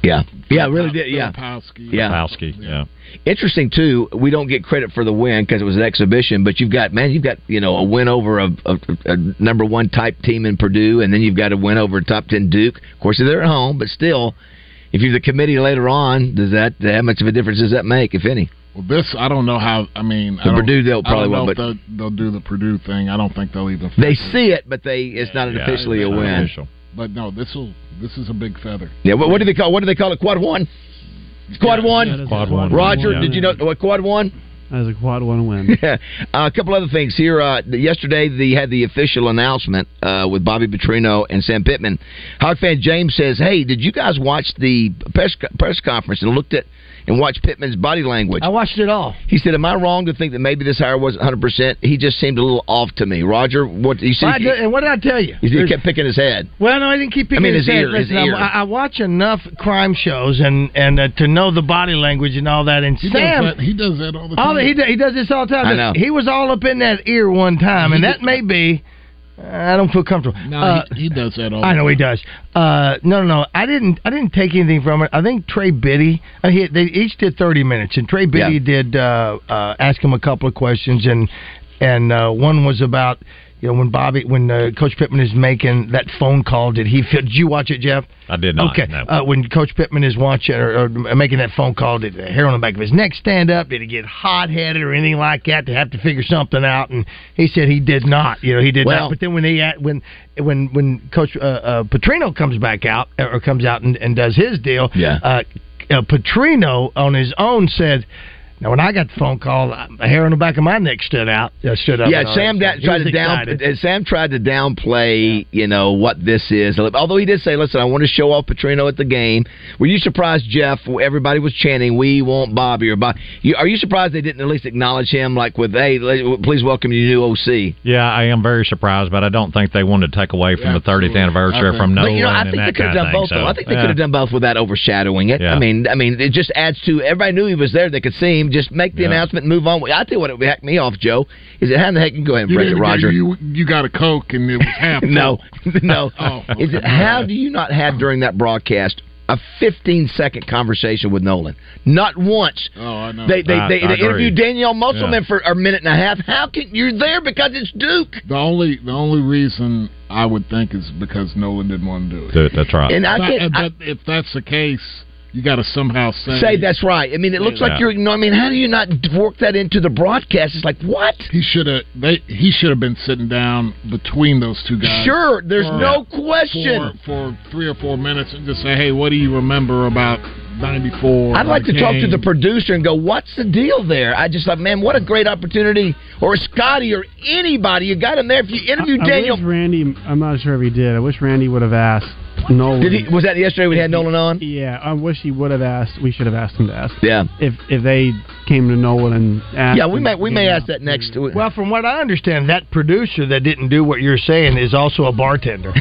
yeah, yeah, really did. Yeah, Filipowski. Yeah. Filipowski, yeah. Interesting too. We don't get credit for the win because it was an exhibition, but you've got man, you've got you know a win over a, a, a number one type team in Purdue, and then you've got a win over top ten Duke. Of course, they're at home, but still, if you're the committee later on, does that how much of a difference does that make, if any? Well, this I don't know how. I mean, I The don't- Purdue, they'll I probably don't know won't, if they'll, they'll do the Purdue thing. I don't think they'll even. They see it, but they it's not Yeah, officially a not win. official. But no, this will. This is a big feather. Yeah, what, what do they call? What do they call it? Quad one. Quad one. yeah, that's Quad a one. Roger, Yeah. did you know what quad one? That was a quad one win. Yeah. Uh, a couple other things here. Uh, yesterday, they had the official announcement uh, with Bobby Petrino and Sam Pittman. Hog fan James says, "Hey, did you guys watch the press press conference and looked at and watch Pittman's body language?" I watched it all. He said, "Am I wrong to think that maybe this hire wasn't 100 percent? He just seemed a little off to me." Roger, what you see? Well, and what did I tell you? he There's- kept picking his head. Well, no, I didn't keep picking I picking mean, his head. ear, his Listen, I- ear. I, I watch enough crime shows and and uh, to know the body language and all that. And He Sam, does that. He does that all the time. all the, he, do- he does this all the time. I know. He was all up in that ear one time, and that may be. I don't feel comfortable. No, Uh, he, he does that all. I know the he does. Uh, no, no, no. I didn't. I didn't take anything from it. I think Trey Biddy. Uh, he, they each did thirty minutes, and Trey Biddy Yeah. did uh, uh, ask him a couple of questions, and and uh, one was about you know when Bobby when uh, Coach Pittman is making that phone call. Did he feel? Did you watch it, Jeff? I did not. Okay. no. Uh, when Coach Pittman is watching or, or making that phone call, did the hair on the back of his neck stand up? Did he get hot headed or anything like that to have to figure something out? And he said he did not. You know, he did Well- not. But then when he at- when when when Coach uh, uh, Petrino comes back out or comes out and, and does his deal, Yeah. uh, uh, Petrino on his own said. Now, when I got the phone call, uh, the hair on the back of my neck stood out. Uh, stood up. Yeah, Sam da- tried to down. uh, Sam tried to downplay, you know, what this is. Although he did say, "Listen, I want to show off Petrino at the game." Were you surprised, Jeff? Everybody was chanting, "We want Bobby or Bobby." You, are you surprised they didn't at least acknowledge him, like with, "Hey, please welcome your new OC." Yeah, I am very surprised, but I don't think they wanted to take away from the 30th anniversary I think- from But Nolan you know, I think they could have kind of done thing. both. so, though. I think they yeah. could have done both without overshadowing it. Yeah. I mean, I mean, it just adds to. Everybody knew he was there. They could see him. Just make the Yeah. announcement, and move on. I tell you what, it would hack me off, Joe. Is it how in the heck you go ahead and You break it, Roger? You, you got a Coke and it was half. no, no. Oh, Is it how do you not have during that broadcast a 15 second conversation with Nolan? Not once. Oh, I know. They they, I- they, I they agree. interviewed Danyelle Musselman Yeah. for a minute and a half. How can you're there because it's Duke? The only the only reason I would think is because Nolan didn't want to do it. That's right. And I But- can't uh, I- but if that's the case, you got to somehow say, say that's right. I mean, it looks like Yeah. you're. You know, I mean, how do you not work that into the broadcast? It's like what? he should have. They he should have been sitting down between those two guys. Sure, there's for- no question. for, for three or four minutes and just say, hey, what do you remember about '94? I'd like to talk to the producer and go, "What's the deal there?" I just like, man, what a great opportunity, or Scotty, or anybody. You got him there. If you interview I, Daniel, I wish Randy. I'm not sure if he did. I wish Randy would have asked Nolan. Did he? Was that yesterday we had Nolan on? Yeah, I wish he would have asked. We should have asked him to ask. Yeah. If if they came to Nolan and asked. Yeah, we him, may- we may know. ask that next. Well, from what I understand, that producer that didn't do what you're saying is also a bartender.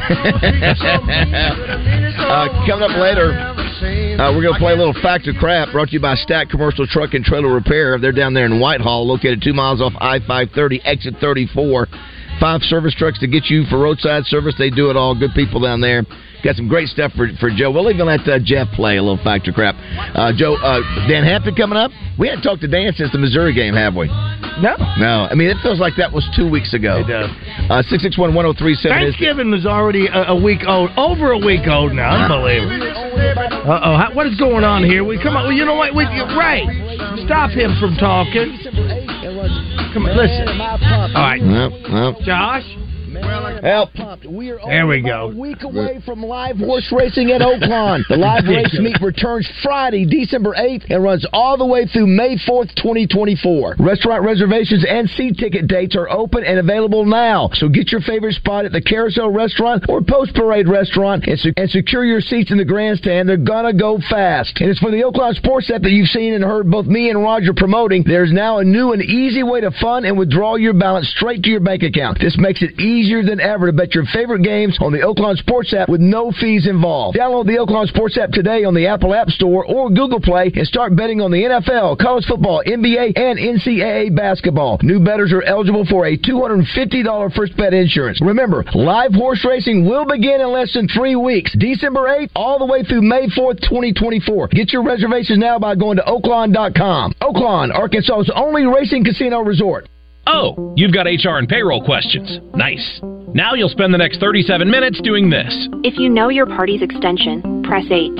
Uh, coming up later, uh, we're going to play a little Fact or Crap brought to you by Stack Commercial Truck and Trailer Repair. They're down there in Whitehall, located two miles off I 530, exit 34. Five service trucks to get you for roadside service. They do it all. Good people down there. Got some great stuff for, for Joe. We'll even let uh, Jeff play a little Fact or Crap. Uh, Joe, uh, Dan Hampton coming up. We haven't talked to Dan since the Missouri game, have we? No. No. I mean, it feels like that was two weeks ago. It does. Uh, 661 1037 is Thanksgiving was already a, a week old, over a week old now. Unbelievable. Uh oh, what is going on here? We come on. Well, you know what? We, right. Stop him from talking. Come on, listen. All right, Well, well. Josh. Help. There we go. A week away from live horse racing at Oaklawn. The live race meet returns Friday, December 8th, and runs all the way through May 4th, 2024. Restaurant reservations and seat ticket dates are open and available now. So get your favorite spot at the Carousel Restaurant or Post Parade Restaurant and, se- and secure your seats in the grandstand. They're gonna go fast. And it's for the Oaklawn Sports app that you've seen and heard both me and Roger promoting. There's now a new and easy way to fund and withdraw your balance straight to your bank account. This makes it easier than ever to bet your favorite games on the Oaklawn Sports app with no fees involved. Download the Oaklawn Sports app today on the Apple App Store or Google Play and start betting on the NFL, college football, NBA, and NCAA basketball. New bettors are eligible for a $250 first bet insurance. Remember, live horse racing will begin in less than three weeks, December 8th, all the way through May 4th, 2024. Get your reservations now by going to oaklawn.com. Oaklawn, Arkansas's only racing casino resort. Oh, you've got HR and payroll questions. Nice. Now you'll spend the next 37 minutes doing this. If you know your party's extension, press 8.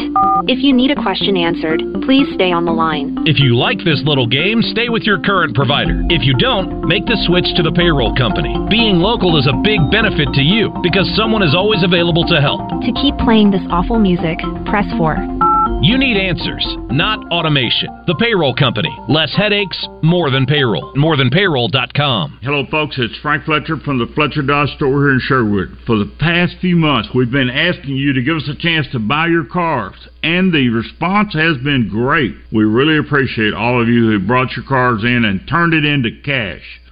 If you need a question answered, please stay on the line. If you like this little game, stay with your current provider. If you don't, make the switch to the payroll company. Being local is a big benefit to you because someone is always available to help. To keep playing this awful music, press 4. You need answers, not automation. The payroll company. Less headaches, more than payroll. Morethanpayroll.com. Hello, folks. It's Frank Fletcher from the Fletcher Dodge store here in Sherwood. For the past few months, we've been asking you to give us a chance to buy your cars, and the response has been great. We really appreciate all of you who brought your cars in and turned it into cash.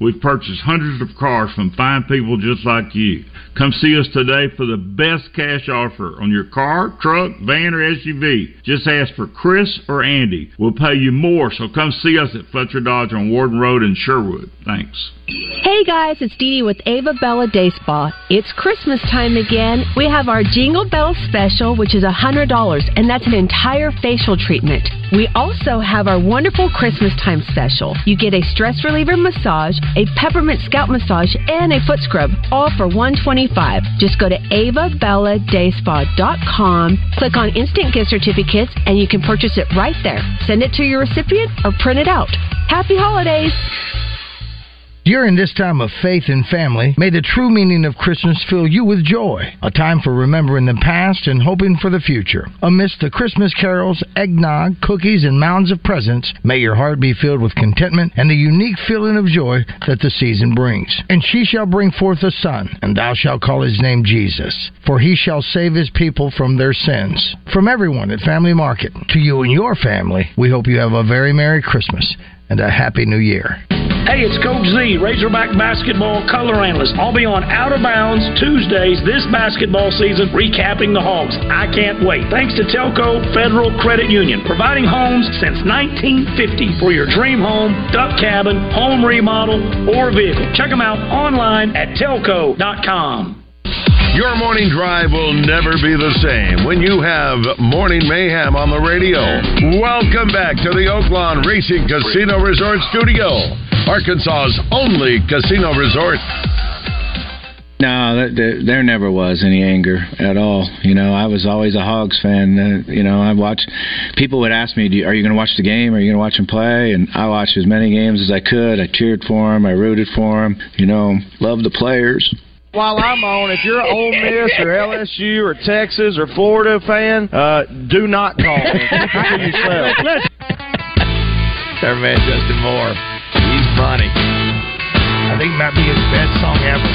We've purchased hundreds of cars from fine people just like you. Come see us today for the best cash offer on your car, truck, van, or SUV. Just ask for Chris or Andy. We'll pay you more, so come see us at Fletcher Dodge on Warden Road in Sherwood. Thanks. Hey guys, it's Dee Dee with Ava Bella Day Spa. It's Christmas time again. We have our Jingle Bell special, which is $100, and that's an entire facial treatment. We also have our wonderful Christmas time special. You get a stress reliever massage, a peppermint scalp massage, and a foot scrub, all for 125. Just go to avabelladayspa.com, click on instant gift certificates, and you can purchase it right there. Send it to your recipient or print it out. Happy holidays! During this time of faith and family, may the true meaning of Christmas fill you with joy. A time for remembering the past and hoping for the future. Amidst the Christmas carols, eggnog, cookies, and mounds of presents, may your heart be filled with contentment and the unique feeling of joy that the season brings. And she shall bring forth a son, and thou shalt call his name Jesus, for he shall save his people from their sins. From everyone at Family Market, to you and your family, we hope you have a very Merry Christmas and a Happy New Year. Hey, it's Coach Z, Razorback basketball color analyst. I'll be on Out of Bounds Tuesdays this basketball season, recapping the Hogs. I can't wait. Thanks to TelCoe Federal Credit Union, providing homes since 1950 for your dream home, duck cabin, home remodel, or vehicle. Check them out online at telco.com. Your morning drive will never be the same when you have Morning Mayhem on the radio. Welcome back to the Oaklawn Racing Casino Resort Studio, Arkansas's only casino resort. No, that, that, there never was any anger at all. You know, I was always a Hogs fan. Uh, you know, I watched. People would ask me, "Are you going to watch the game? Are you going to watch them play?" And I watched as many games as I could. I cheered for them. I rooted for them. You know, loved the players. While I'm on, if you're an Ole Miss or LSU or Texas or Florida fan, uh, do not call me. Keep it to yourself. Our man Justin Moore. He's funny. I think it might be his best song ever.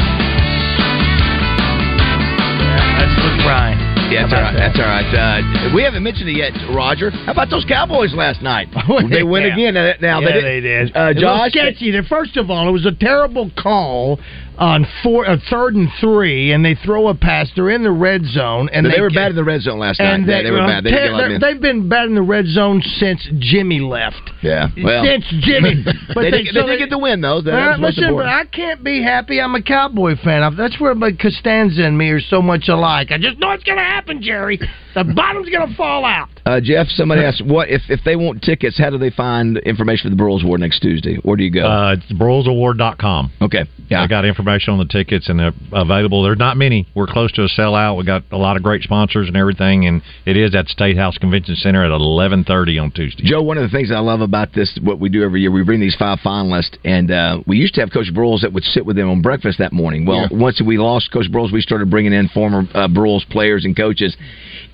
That's Luke Bryan. Yeah, that's How all about right. That's all right. Uh, we haven't mentioned it yet, Roger. How about those Cowboys last night? they win Yeah. again. Now, now yeah, they, they did. Uh, It was Josh, sketchy. There, First of all, it was a terrible call on four, uh, third and three, and they throw a pass. They're in the red zone, and they, they, were get- bad in the red zone last night. They, they were uh, bad. They didn't ter- get a lot of they're- men. they've been bad in the red zone since Jimmy left. Yeah, well, since Jimmy. But they, did, they did get the win though. That, right, listen, but. I can't be happy. I'm a Cowboy fan. That's where like Costanza and me are so much alike. I just know it's going to happen, Jerry. The bottom's going to fall out. Uh, Jeff, somebody asked, "What if if they want tickets? How do they find information for the Broyles Award next Tuesday? Where do you go?" Uh, it's broylesaward.com. Okay. Yeah. I got information on the tickets and they're available. There's not many. We're close to a sellout. We got a lot of great sponsors and everything, and it is at State House Convention Center at 11:30 on Tuesday. Joe, one of the things I love about this, what we do every year, we bring these five finalists, and uh, we used to have Coach Broyles that would sit with them on breakfast that morning. Well, Yeah. once we lost Coach Broyles, we started bringing in former uh, Broyles players and coaches,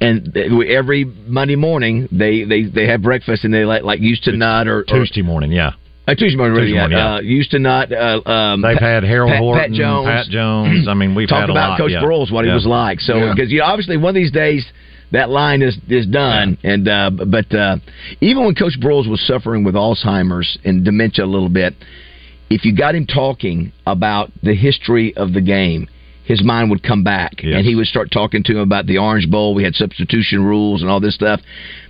and every Monday morning they, they, they have breakfast and they let like Houston Nutt or, or Tuesday morning, yeah. uh, Tuesday morning, Tuesday yeah. morning, yeah. Uh, Houston Nutt. Uh, um, They've had Harold Pat, Horton, Pat Jones. Pat Jones. I mean, we've talk had a about lot, Coach yeah. Broyles, what he was like. So Yeah. because you know, obviously one of these days that line is is done, and uh, but uh, even when Coach Broyles was suffering with Alzheimer's and dementia a little bit, if you got him talking about the history of the game. His mind would come back, Yes. and he would start talking to him about the Orange Bowl. We had substitution rules and all this stuff.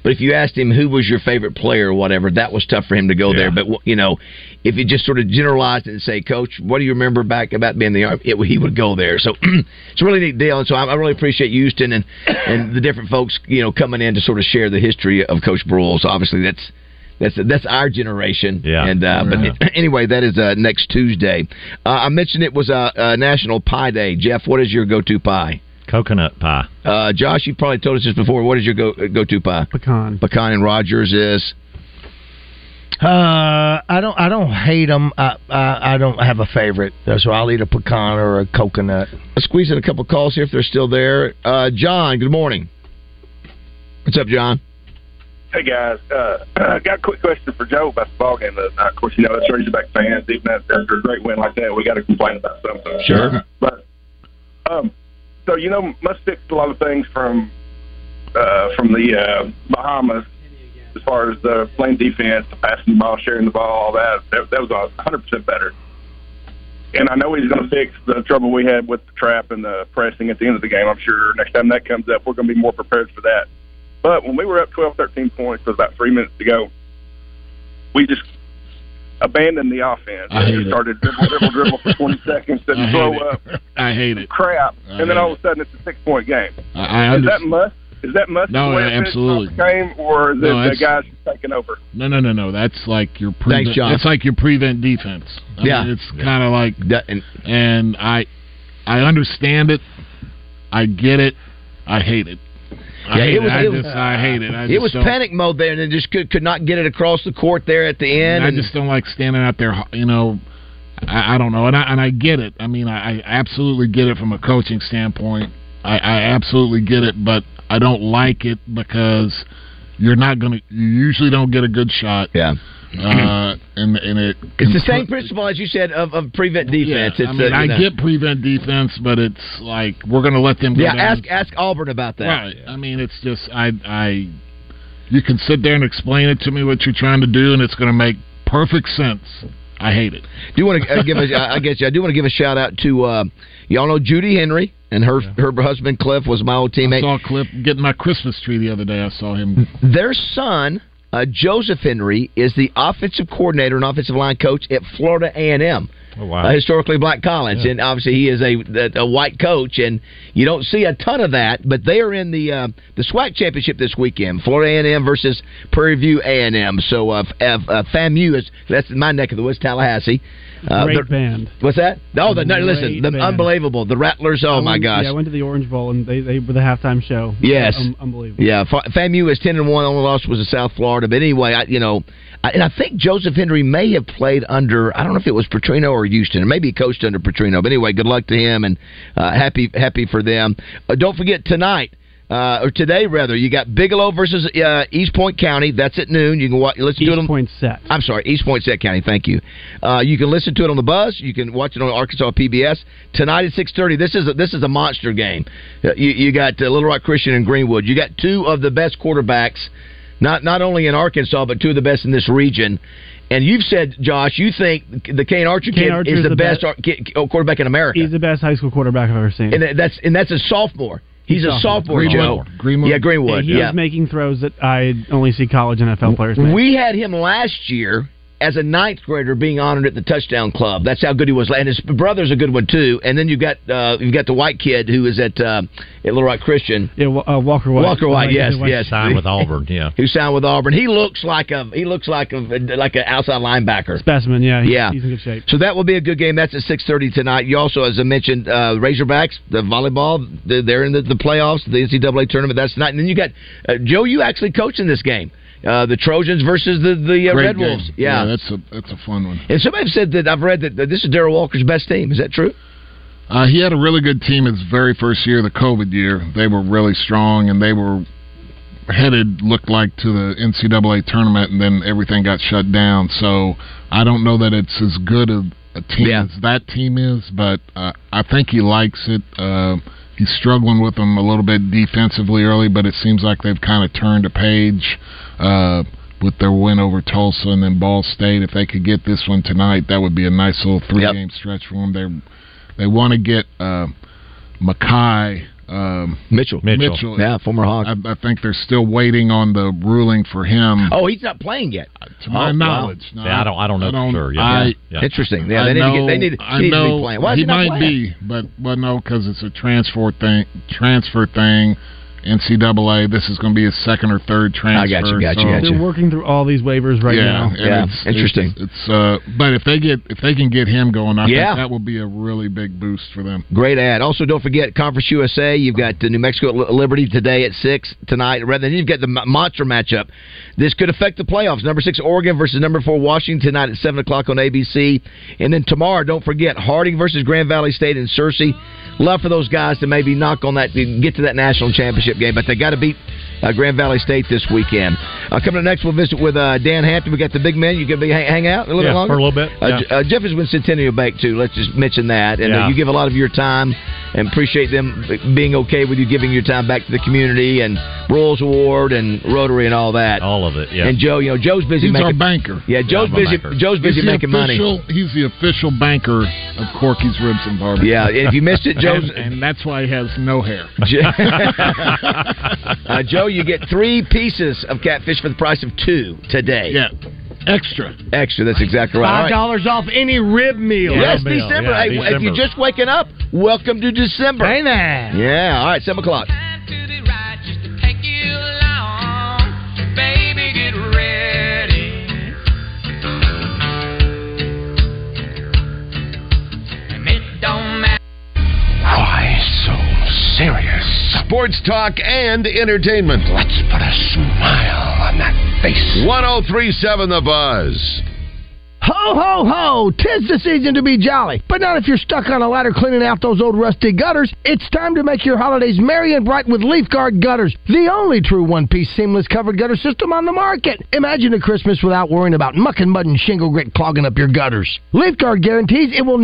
But if you asked him who was your favorite player or whatever, that was tough for him to go there. But you know, if you just sort of generalized it and say, "Coach, what do you remember back about being the army?" It, he would go there. So it's a really neat deal. And so I, I really appreciate Houston and and the different folks you know coming in to sort of share the history of Coach Broyles. Obviously, that's. That's that's our generation. Yeah. And uh, but anyway, that is uh, next Tuesday. Uh, I mentioned it was a uh, uh, National Pie Day. Jeff, what is your go-to pie? Coconut pie. Uh, Josh, you probably told us this before. What is your go go to pie? Pecan. Pecan and Rogers is. Uh, I don't. I don't hate them. I, I I don't have a favorite. So I'll eat a pecan or a coconut. Let's squeeze in a couple calls here if they're still there. Uh, John, good morning. What's up, John? Hey guys, uh, I got a quick question for Joe about the ball game the other night. Of course, you know us Razorback fans, even after a great win like that, we got to complain about something. Sure. But um, so you know, must fix a lot of things from uh, from the uh, Bahamas as far as the playing defense, the passing the ball, sharing the ball, all that. That, that was a 100 percent better. And I know he's going to fix the trouble we had with the trap and the pressing at the end of the game. I'm sure next time that comes up, we're going to be more prepared for that. But when we were up 12, 13 points with about three minutes to go, we just abandoned the offense. I hate it. started dribble, dribble, dribble for 20 seconds I and hate throw it. up I hate it. crap, I and then all of a sudden it's a six point game. I, I is that must? Is that must? No, the way it finished absolutely. the game, or is No, it the guys taking over? No, no, no, no. That's like your prevent. Thanks, John. It's like your prevent defense. I Yeah. mean, it's kind of like, and, and I, I understand it. I get it. I hate it. I Yeah, hate it was- I it was- just, I hate it. I it was panic mode there, and then just could could not get it across the court there at the end. And I just don't like standing out there. You know, I, I don't know, and I and I get it. I mean, I, I absolutely get it from a coaching standpoint. I, I absolutely get it, but I don't like it because you're not going to. You usually don't get a good shot. Yeah. Uh, and and it it's the same principle as you said of, of prevent defense. Yeah, it's I mean, uh, I know. get prevent defense, but it's like we're going to let them. Go Yeah, ask ask Auburn about that. Right. I mean, it's just I I. You can sit there and explain it to me what you're trying to do, and it's going to make perfect sense. I hate it. Do you want to uh, give a? I guess I do want to give a shout out to uh, y'all know Judy Henry and her her husband Cliff was my old teammate. I saw Cliff getting my Christmas tree the other day. I saw him. Their son, uh, Joseph Henry, is the offensive coordinator and offensive line coach at Florida A and M. wow. a historically black college, and obviously he is a, a white coach, and you don't see a ton of that. But they are in the uh, the SWAC championship this weekend, Florida A and M versus Prairie View A and M. So uh, F- uh, FAMU is that's my neck of the woods, Tallahassee. Uh, Great the- band. What's that? Oh, the, no, listen, the unbelievable, the Rattlers. Oh I my went- gosh, Yeah, I went to the Orange Bowl and they they were the halftime show. Yes, Um, unbelievable. Yeah, Fa- FAMU is ten and one. Only loss was in South Florida. But anyway, I, you know, I, and I think Joseph Henry may have played under. I don't know if it was Petrino or Houston, or maybe he coached under Petrino. But anyway, good luck to him and uh, happy happy for them. Uh, don't forget tonight. Uh, or today, rather, you got Bigelow versus uh, East Point County. That's at noon. You can watch, listen to it on Point Set. I'm sorry, East Poinsett County. Thank you. Uh, you can listen to it on the Buzz. You can watch it on Arkansas PBS tonight at 6:30. This is a, this is a monster game. Uh, you, you got uh, Little Rock Christian and Greenwood. You got two of the best quarterbacks, not not only in Arkansas but two of the best in this region. And you've said, Josh, you think the Kane Archer Kane kid Archer is is the, the best best- ar- quarterback in America, He's the best high school quarterback I've ever seen. and that's and that's a sophomore. He's, a sophomore, Joe. Greenwood. Yeah, Greenwood. he yeah. was making throws that I only see college NFL players make. We had him last year as a ninth grader being honored at the touchdown club. That's how good he was. And his brother's a good one too. And then you've got uh, you've got the white kid who is at uh, at Little Rock Christian. Yeah, uh, Walker White. Walker White, yes, White. yes. Signed with Auburn, yeah. Who signed with Auburn? He looks like a he looks like a like an outside linebacker. Specimen, yeah. He's, Yeah. He's in good shape. So that will be a good game. That's at six thirty tonight. You also, as I mentioned, uh, Razorbacks, the volleyball. They're, they're in the, the playoffs, the NCAA tournament. That's tonight. And then you got uh, Joe. You actually coaching this game. Uh, the Trojans versus the the uh, Red game. Wolves. Yeah. that's a that's a fun one. And somebody said that I've read that, that this is Darrell Walker's best team. Is that true? Uh, he had a really good team his very first year, the COVID year. They were really strong, and they were headed looked like to the NCAA tournament, and then everything got shut down. So I don't know that it's as good a, a team as that team is, but uh, I think he likes it. Uh, he's struggling with them a little bit defensively early, but it seems like they've kind of turned a page. Uh, with their win over Tulsa and then Ball State, if they could get this one tonight, that would be a nice little three-game stretch for them. They they want to get uh, Mackay um, Mitchell. Mitchell. Yeah, former Hawk. I, I think they're still waiting on the ruling for him. Oh, he's not playing yet. To my Oh, knowledge, wow. no, Yeah, I don't- I don't know for sure. Yeah, I, yeah. Interesting. Yeah, I they need to get- they need- I he needs to be playing. Why he he might playing? be, but but no, because it's a transfer thing. Transfer thing. NCAA. This is going to be his second or third transfer. got you, got you, so- got you. They're working through all these waivers right yeah, now. and Yeah, it's- interesting. It's, it's, uh, but if they get if they can get him going, I Yeah. think that will be a really big boost for them. Great ad. Also, don't forget Conference USA. You've got the New Mexico at Liberty today at six tonight. Rather than you've got the monster matchup. This could affect the playoffs. Number six Oregon versus number four Washington tonight at seven o'clock on ABC. And then tomorrow, don't forget Harding versus Grand Valley State and Searcy. Love for those guys to maybe knock on that, get to that national championship game, but they got to beat uh, Grand Valley State this weekend. Uh, coming up next, we'll visit with uh, Dan Hampton. We got the big man. You can be hang, hang out a little Yeah, bit longer for a little bit, Uh, yeah. Uh, Jeff has been Centennial Bank too. Let's just mention that, and uh, Yeah. you give a lot of your time, and appreciate them being okay with you giving your time back to the community and Broyles Award and Rotary and all that. All of it, yeah. And Joe, you know, Joe's busy He's making our banker. Yeah, Joe's I'm busy. banker. Joe's busy He's the making money. official, He's the official banker of Corky's Ribs and Barbecue. Yeah, and if you missed it, Joe's- and, and that's why he has no hair. uh, Joe, you get three pieces of catfish for the price of two today. Yeah, extra. Extra. That's exactly right. All Five right. dollars off any rib meal. Yes, Meal, December. yeah, Hey, If you're just waking up, welcome to December. Hey there. Yeah. All right. Seven o'clock. Baby, get ready. And it don't matter. Why so serious? Sports talk and entertainment. Let's put a smile on that face. 1037 The Buzz. Ho, ho, ho! Tis the season to be jolly. But not if you're stuck on a ladder cleaning out those old rusty gutters. It's time to make your holidays merry and bright with Leaf Guard Gutters, the only true one-piece seamless covered gutter system on the market. Imagine a Christmas without worrying about muck and mud and shingle grit clogging up your gutters. Leaf Guard guarantees it will